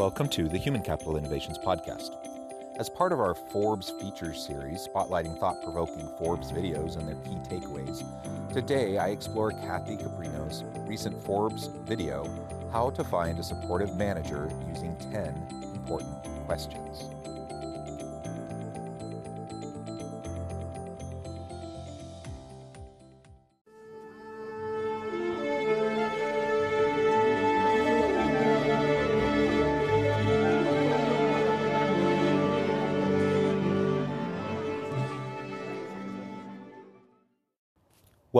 Welcome to the Human Capital Innovations Podcast. As part of our Forbes Features series, spotlighting thought provoking Forbes videos and their key takeaways, today I explore Kathy Caprino's recent Forbes video, How to Find a Supportive Manager Using 10 Important Questions.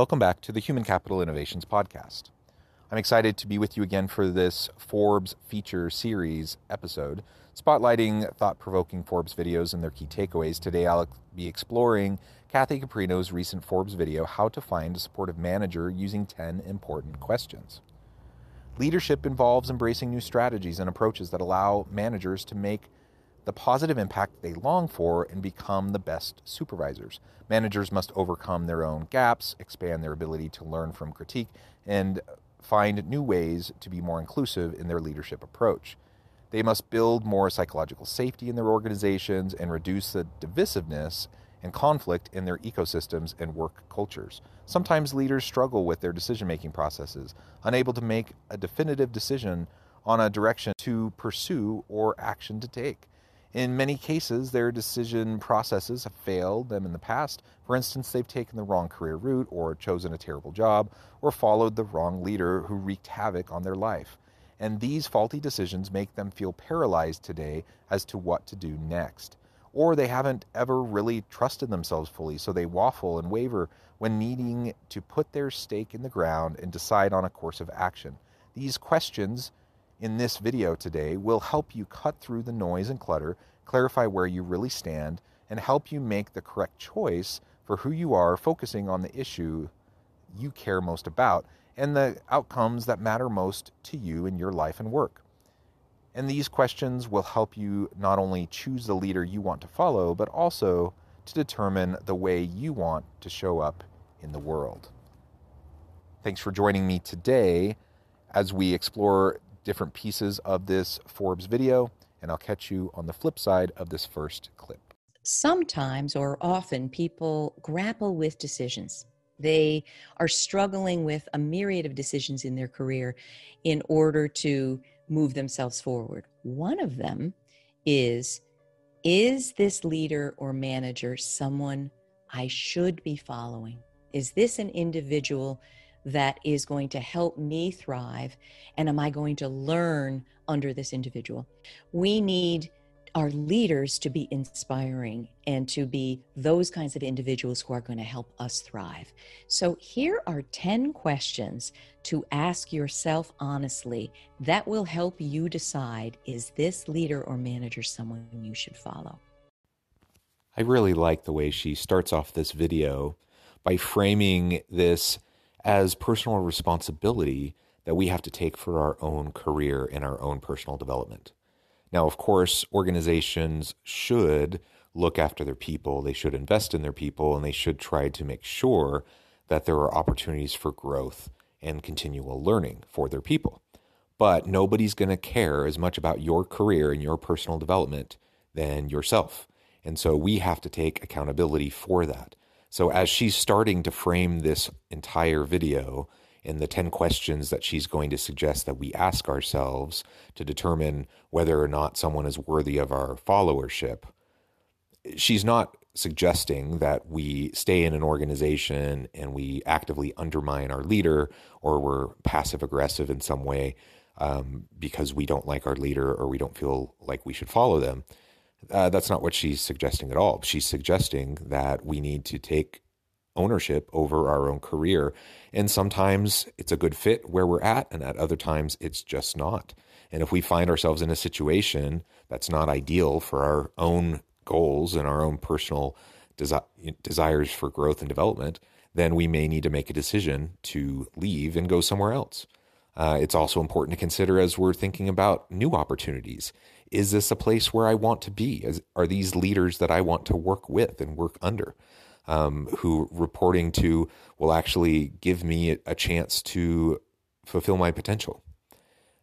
Welcome back to the Human Capital Innovations Podcast. I'm excited to be with you again for this Forbes feature series episode, spotlighting thought provoking Forbes videos and their key takeaways. Today, I'll be exploring Kathy Caprino's recent Forbes video, How to Find a Supportive Manager Using 10 Important Questions. Leadership involves embracing new strategies and approaches that allow managers to make the positive impact they long for and become the best supervisors. Managers must overcome their own gaps, expand their ability to learn from critique, and find new ways to be more inclusive in their leadership approach. They must build more psychological safety in their organizations and reduce the divisiveness and conflict in their ecosystems and work cultures. Sometimes leaders struggle with their decision making processes, unable to make a definitive decision on a direction to pursue or action to take. In many cases, their decision processes have failed them in the past. For instance, they've taken the wrong career route, or chosen a terrible job, or followed the wrong leader who wreaked havoc on their life. And these faulty decisions make them feel paralyzed today as to what to do next. Or they haven't ever really trusted themselves fully, so they waffle and waver when needing to put their stake in the ground and decide on a course of action. These questions in this video today will help you cut through the noise and clutter, clarify where you really stand, and help you make the correct choice for who you are, focusing on the issue you care most about and the outcomes that matter most to you in your life and work. And these questions will help you not only choose the leader you want to follow, but also to determine the way you want to show up in the world. Thanks for joining me today as we explore different pieces of this Forbes video, and I'll catch you on the flip side of this first clip. Sometimes or often people grapple with decisions. They are struggling with a myriad of decisions in their career in order to move themselves forward. One of them is Is this leader or manager someone I should be following? Is this an individual that is going to help me thrive? And am I going to learn under this individual? We need our leaders to be inspiring and to be those kinds of individuals who are going to help us thrive. So, here are 10 questions to ask yourself honestly that will help you decide is this leader or manager someone you should follow? I really like the way she starts off this video by framing this as personal responsibility that we have to take for our own career and our own personal development. Now, of course, organizations should look after their people, they should invest in their people, and they should try to make sure that there are opportunities for growth and continual learning for their people. But nobody's going to care as much about your career and your personal development than yourself. And so we have to take accountability for that. So as she's starting to frame this entire video and the 10 questions that she's going to suggest that we ask ourselves to determine whether or not someone is worthy of our followership, she's not suggesting that we stay in an organization and we actively undermine our leader or we're passive aggressive in some way um, because we don't like our leader or we don't feel like we should follow them. Uh, that's not what she's suggesting at all. She's suggesting that we need to take ownership over our own career. And sometimes it's a good fit where we're at, and at other times it's just not. And if we find ourselves in a situation that's not ideal for our own goals and our own personal desi- desires for growth and development, then we may need to make a decision to leave and go somewhere else. Uh, it's also important to consider as we're thinking about new opportunities. Is this a place where I want to be? Is, are these leaders that I want to work with and work under? Um, who reporting to will actually give me a chance to fulfill my potential.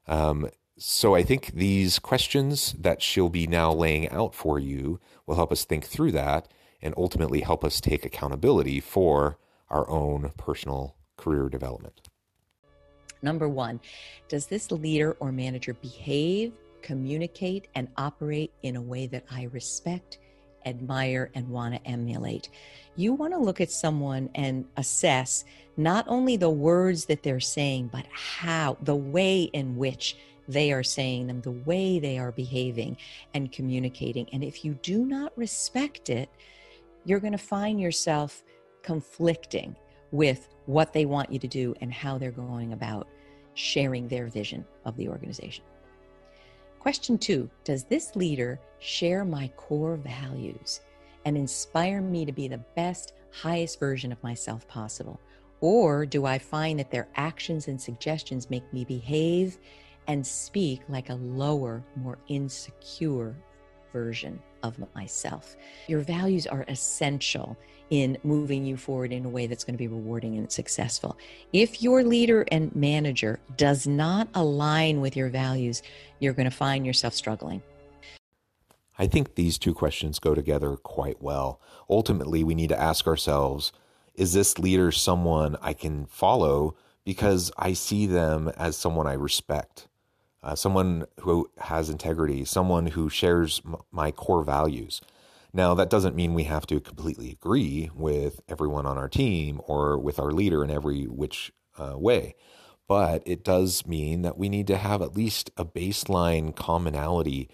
Um, so I think these questions that she'll be now laying out for you will help us think through that and ultimately help us take accountability for our own personal career development. Number one, does this leader or manager behave, communicate, and operate in a way that I respect, admire, and want to emulate? You want to look at someone and assess not only the words that they're saying, but how, the way in which they are saying them, the way they are behaving and communicating. And if you do not respect it, you're going to find yourself conflicting with what they want you to do and how they're going about sharing their vision of the organization. Question two Does this leader share my core values and inspire me to be the best, highest version of myself possible? Or do I find that their actions and suggestions make me behave and speak like a lower, more insecure version of myself? Your values are essential in moving you forward in a way that's going to be rewarding and successful. If your leader and manager does not align with your values, you're going to find yourself struggling. I think these two questions go together quite well. Ultimately, we need to ask ourselves is this leader someone I can follow because I see them as someone I respect, uh, someone who has integrity, someone who shares m- my core values? Now, that doesn't mean we have to completely agree with everyone on our team or with our leader in every which uh, way, but it does mean that we need to have at least a baseline commonality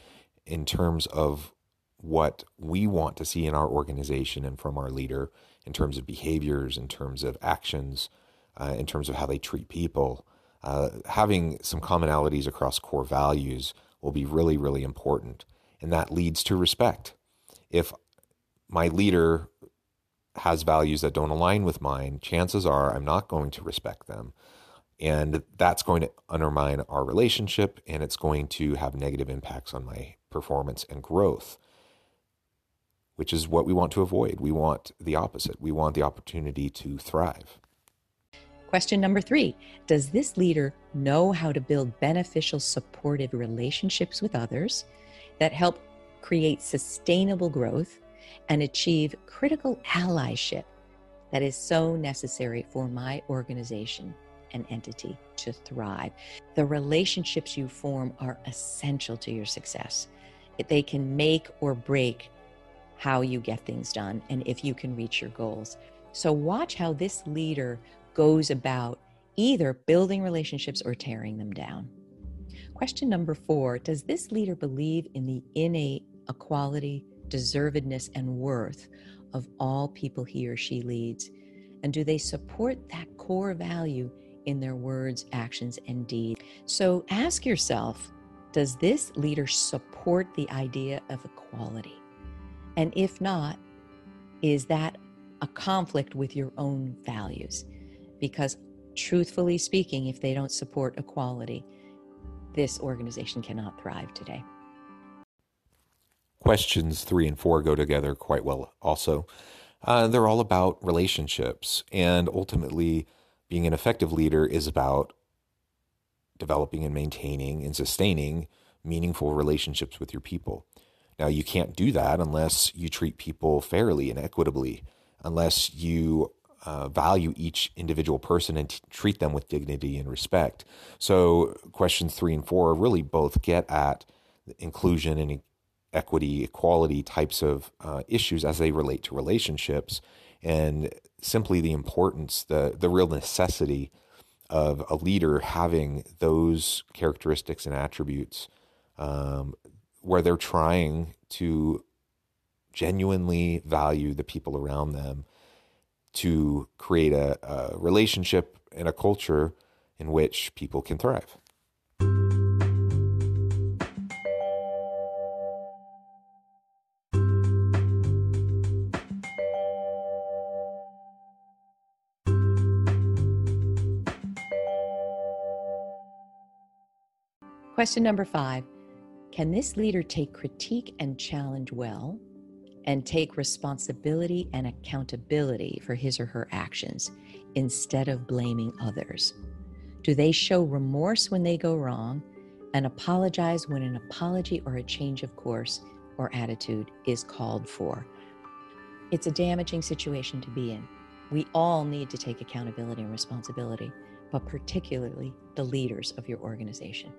in terms of what we want to see in our organization and from our leader in terms of behaviors, in terms of actions, uh, in terms of how they treat people. Uh, having some commonalities across core values will be really, really important. And that leads to respect if my leader has values that don't align with mine, chances are I'm not going to respect them. And that's going to undermine our relationship and it's going to have negative impacts on my performance and growth, which is what we want to avoid. We want the opposite. We want the opportunity to thrive. Question number three Does this leader know how to build beneficial, supportive relationships with others that help create sustainable growth, and achieve critical allyship that is so necessary for my organization and entity to thrive. The relationships you form are essential to your success. They can make or break how you get things done and if you can reach your goals. So, watch how this leader goes about either building relationships or tearing them down. Question number four Does this leader believe in the innate equality, deservedness, and worth of all people he or she leads? And do they support that core value in their words, actions, and deeds? So ask yourself Does this leader support the idea of equality? And if not, is that a conflict with your own values? Because truthfully speaking, if they don't support equality, this organization cannot thrive today questions three and four go together quite well also. Uh, they're all about relationships. And ultimately, being an effective leader is about developing and maintaining and sustaining meaningful relationships with your people. Now, you can't do that unless you treat people fairly and equitably, unless you uh, value each individual person and t- treat them with dignity and respect. So, questions three and four really both get at inclusion and equity, equality types of uh, issues as they relate to relationships, and simply the importance, the the real necessity of a leader having those characteristics and attributes, um, where they're trying to genuinely value the people around them, to create a, a relationship and a culture in which people can thrive. Question number five Can this leader take critique and challenge well and take responsibility and accountability for his or her actions instead of blaming others? Do they show remorse when they go wrong and apologize when an apology or a change of course or attitude is called for? It's a damaging situation to be in. We all need to take accountability and responsibility, but particularly the leaders of your organization.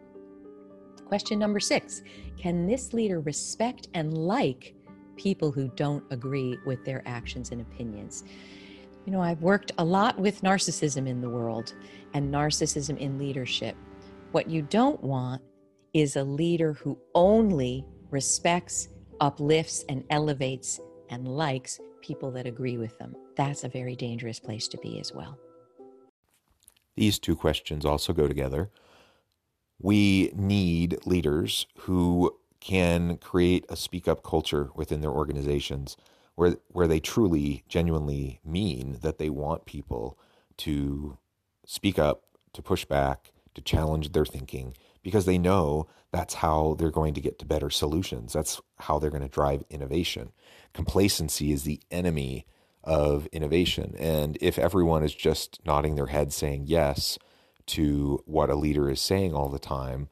Question number six Can this leader respect and like people who don't agree with their actions and opinions? You know, I've worked a lot with narcissism in the world and narcissism in leadership. What you don't want is a leader who only respects, uplifts, and elevates and likes people that agree with them. That's a very dangerous place to be as well. These two questions also go together we need leaders who can create a speak up culture within their organizations where where they truly genuinely mean that they want people to speak up, to push back, to challenge their thinking because they know that's how they're going to get to better solutions. That's how they're going to drive innovation. Complacency is the enemy of innovation. And if everyone is just nodding their head saying yes, to what a leader is saying all the time,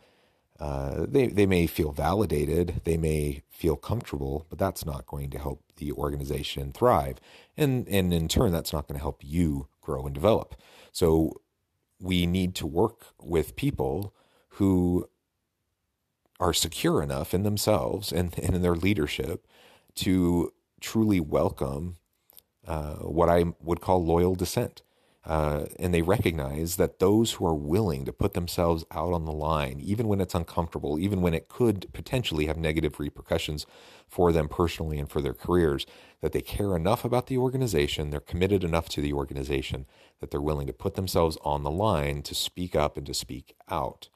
uh, they, they may feel validated, they may feel comfortable, but that's not going to help the organization thrive. And, and in turn, that's not going to help you grow and develop. So we need to work with people who are secure enough in themselves and, and in their leadership to truly welcome uh, what I would call loyal dissent. Uh, and they recognize that those who are willing to put themselves out on the line, even when it's uncomfortable, even when it could potentially have negative repercussions for them personally and for their careers, that they care enough about the organization, they're committed enough to the organization that they're willing to put themselves on the line to speak up and to speak out.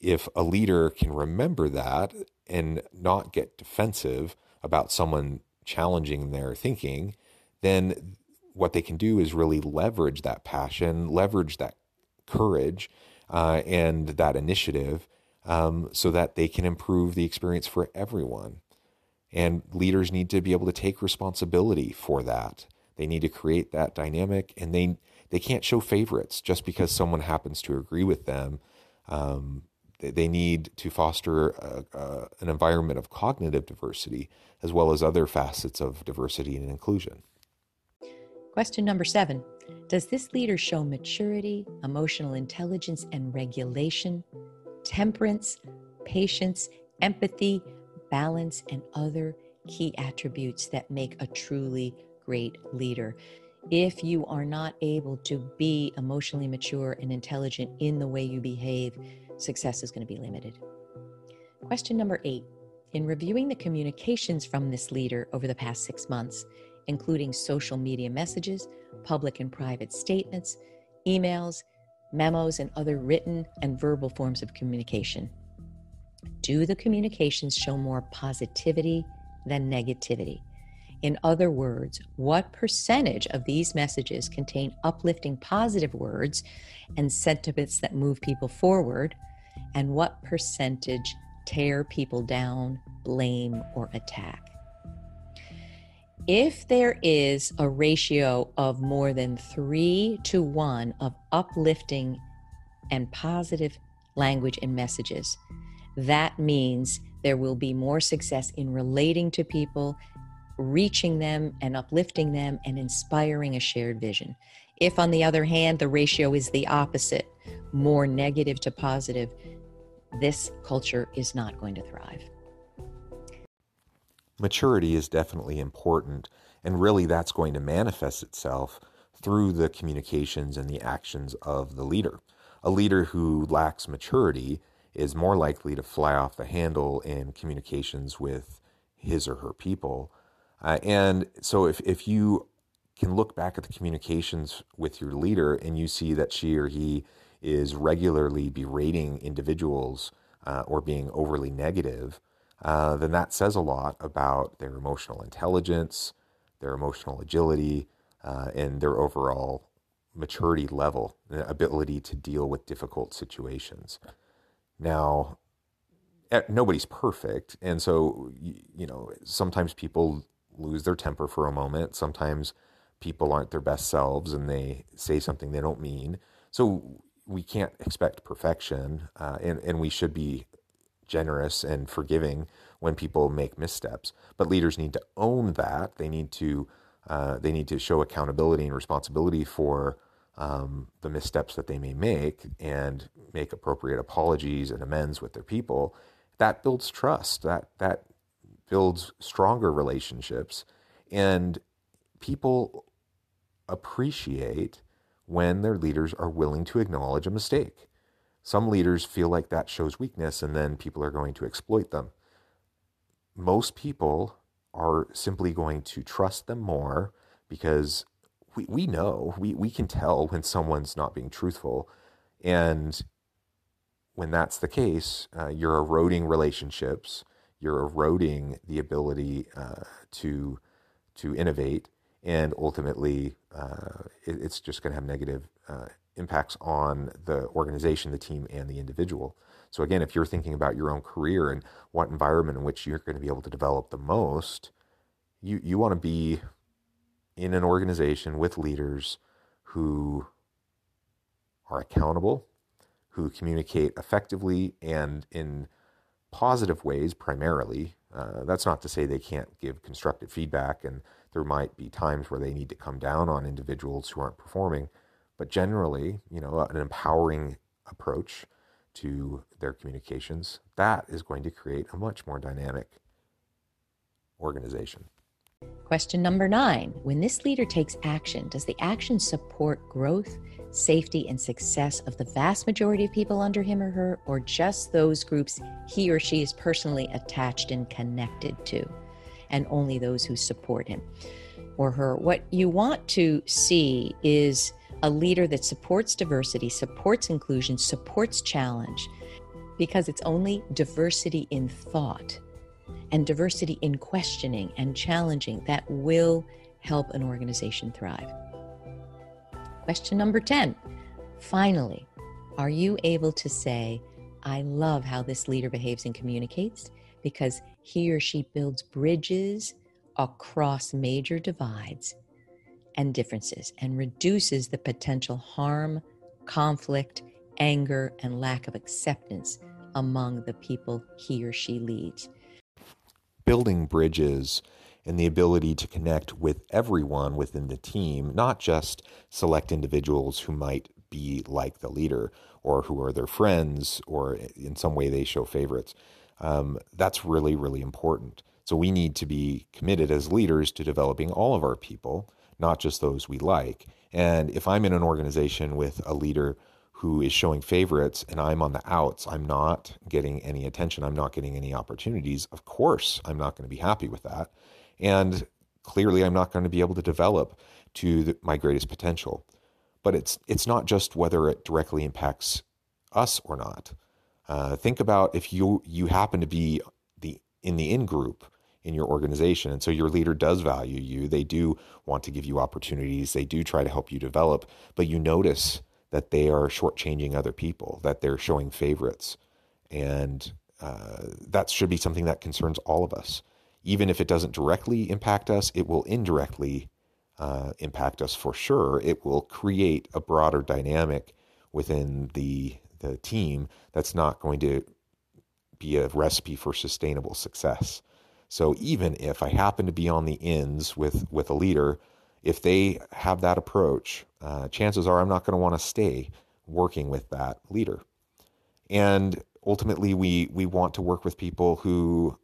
If a leader can remember that and not get defensive about someone challenging their thinking, then what they can do is really leverage that passion, leverage that courage, uh, and that initiative um, so that they can improve the experience for everyone. And leaders need to be able to take responsibility for that. They need to create that dynamic, and they they can't show favorites just because someone happens to agree with them. Um, they, they need to foster a, a, an environment of cognitive diversity as well as other facets of diversity and inclusion. Question number seven Does this leader show maturity, emotional intelligence and regulation, temperance, patience, empathy, balance, and other key attributes that make a truly great leader? If you are not able to be emotionally mature and intelligent in the way you behave, success is going to be limited. Question number eight In reviewing the communications from this leader over the past six months, including social media messages, public and private statements, emails, memos, and other written and verbal forms of communication. Do the communications show more positivity than negativity? In other words, what percentage of these messages contain uplifting positive words and sentiments that move people forward? And what percentage tear people down, blame, or attack? If there is a ratio of more than three to one of uplifting and positive language and messages, that means there will be more success in relating to people, reaching them and uplifting them, and inspiring a shared vision. If, on the other hand, the ratio is the opposite, more negative to positive, this culture is not going to thrive maturity is definitely important. And really, that's going to manifest itself through the communications and the actions of the leader. A leader who lacks maturity is more likely to fly off the handle in communications with his or her people. Uh, and so, if, if you can look back at the communications with your leader and you see that she or he is regularly berating individuals uh, or being overly negative, uh, then that says a lot about their emotional intelligence, their emotional agility, uh, and their overall maturity level, ability to deal with difficult situations. Now, nobody's perfect, and so you know sometimes people lose their temper for a moment. Sometimes people aren't their best selves and they say something they don't mean. So we can't expect perfection, uh, and and we should be generous and forgiving when people make missteps. But leaders need to own that. They need to uh, they need to show accountability and responsibility for um, the missteps that they may make and make appropriate apologies and amends with their people. That builds trust. That that builds stronger relationships, and people appreciate when their leaders are willing to acknowledge a mistake. Some leaders feel like that shows weakness and then people are going to exploit them. Most people are simply going to trust them more because we, we know, we, we can tell when someone's not being truthful. And when that's the case, uh, you're eroding relationships, you're eroding the ability uh, to, to innovate, and ultimately, uh, it, it's just going to have negative uh, impacts on the organization, the team, and the individual. So again, if you're thinking about your own career and what environment in which you're going to be able to develop the most, you you want to be in an organization with leaders who are accountable, who communicate effectively and in positive ways primarily. Uh, that's not to say they can't give constructive feedback, and there might be times where they need to come down on individuals who aren't performing. But generally, you know, an empowering approach to their communications, that is going to create a much more dynamic organization. Question number nine When this leader takes action, does the action support growth, safety, and success of the vast majority of people under him or her, or just those groups he or she is personally attached and connected to, and only those who support him or her? What you want to see is a leader that supports diversity, supports inclusion, supports challenge, because it's only diversity in thought and diversity in questioning and challenging that will help an organization thrive. Question number 10. Finally, are you able to say, I love how this leader behaves and communicates because he or she builds bridges across major divides and differences and reduces the potential harm, conflict, anger, and lack of acceptance among the people he or she leads. Building bridges and the ability to connect with everyone within the team, not just select individuals who might be like the leader or who are their friends or in some way they show favorites. Um, that's really, really important. So we need to be committed as leaders to developing all of our people not just those we like. And if I'm in an organization with a leader who is showing favorites and I'm on the outs, I'm not getting any attention, I'm not getting any opportunities, of course, I'm not going to be happy with that. And clearly, I'm not going to be able to develop to the, my greatest potential. But it's it's not just whether it directly impacts us or not. Uh, think about if you you happen to be the in the in group in your organization. And so your leader does value you. They do want to give you opportunities. They do try to help you develop, but you notice that they are shortchanging other people, that they're showing favorites. And uh, that should be something that concerns all of us. Even if it doesn't directly impact us, it will indirectly uh, impact us for sure. It will create a broader dynamic within the the team that's not going to be a recipe for sustainable success. So even if I happen to be on the ends with with a leader, if they have that approach, uh, chances are I'm not going to want to stay working with that leader. And ultimately, we we want to work with people who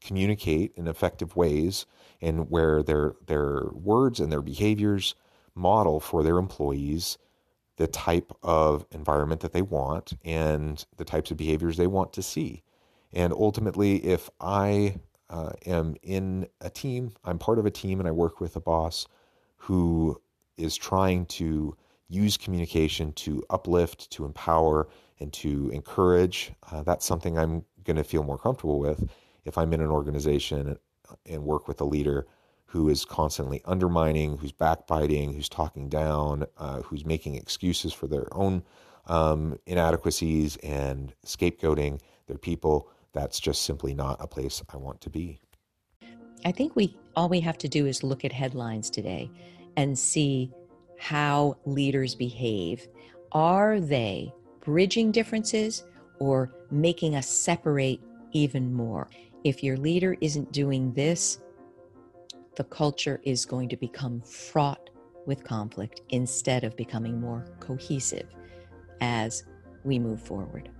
communicate in effective ways and where their their words and their behaviors model for their employees the type of environment that they want and the types of behaviors they want to see. And ultimately, if I uh, am in a team, I'm part of a team and I work with a boss who is trying to use communication to uplift, to empower, and to encourage, uh, that's something I'm going to feel more comfortable with if I'm in an organization and work with a leader who is constantly undermining, who's backbiting, who's talking down, uh, who's making excuses for their own um, inadequacies and scapegoating their people. That's just simply not a place I want to be. I think we all we have to do is look at headlines today and see how leaders behave. Are they bridging differences or making us separate even more? If your leader isn't doing this, the culture is going to become fraught with conflict instead of becoming more cohesive as we move forward.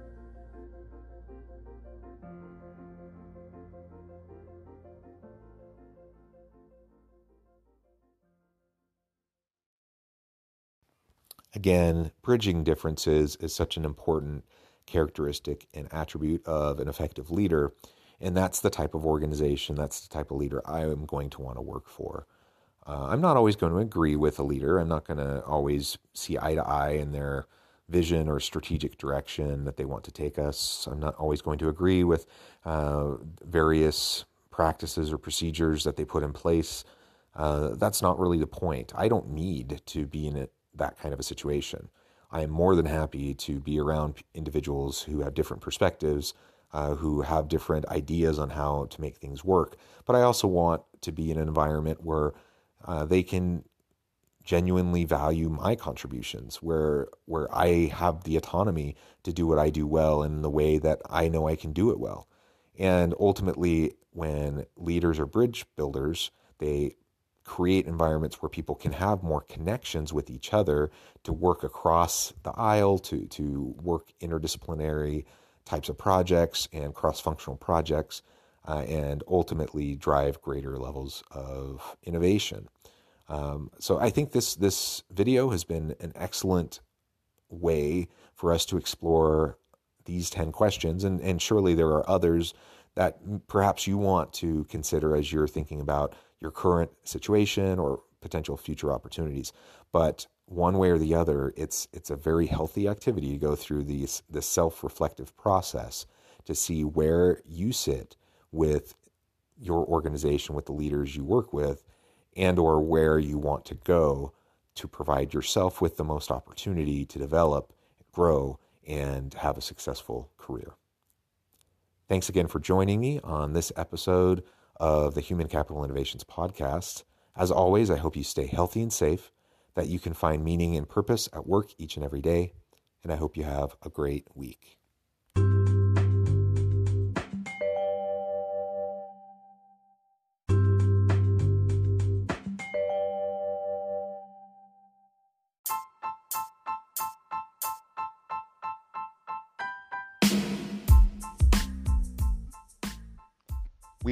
Again, bridging differences is such an important characteristic and attribute of an effective leader. And that's the type of organization, that's the type of leader I am going to want to work for. Uh, I'm not always going to agree with a leader. I'm not going to always see eye to eye in their vision or strategic direction that they want to take us. I'm not always going to agree with uh, various practices or procedures that they put in place. Uh, that's not really the point. I don't need to be in it, that kind of a situation. I am more than happy to be around individuals who have different perspectives, uh, who have different ideas on how to make things work. But I also want to be in an environment where uh, they can genuinely value my contributions, where where I have the autonomy to do what I do well in the way that I know I can do it well. And ultimately, when leaders are bridge builders, they create environments where people can have more connections with each other to work across the aisle, to to work interdisciplinary types of projects and cross-functional projects, uh, and ultimately drive greater levels of innovation. Um, so I think this this video has been an excellent way for us to explore these 10 questions and, and surely there are others that perhaps you want to consider as you're thinking about your current situation or potential future opportunities but one way or the other it's it's a very healthy activity to go through these this self-reflective process to see where you sit with your organization with the leaders you work with and or where you want to go to provide yourself with the most opportunity to develop, grow, and have a successful career. Thanks again for joining me on this episode of the Human Capital Innovations podcast. As always, I hope you stay healthy and safe, that you can find meaning and purpose at work each and every day, and I hope you have a great week.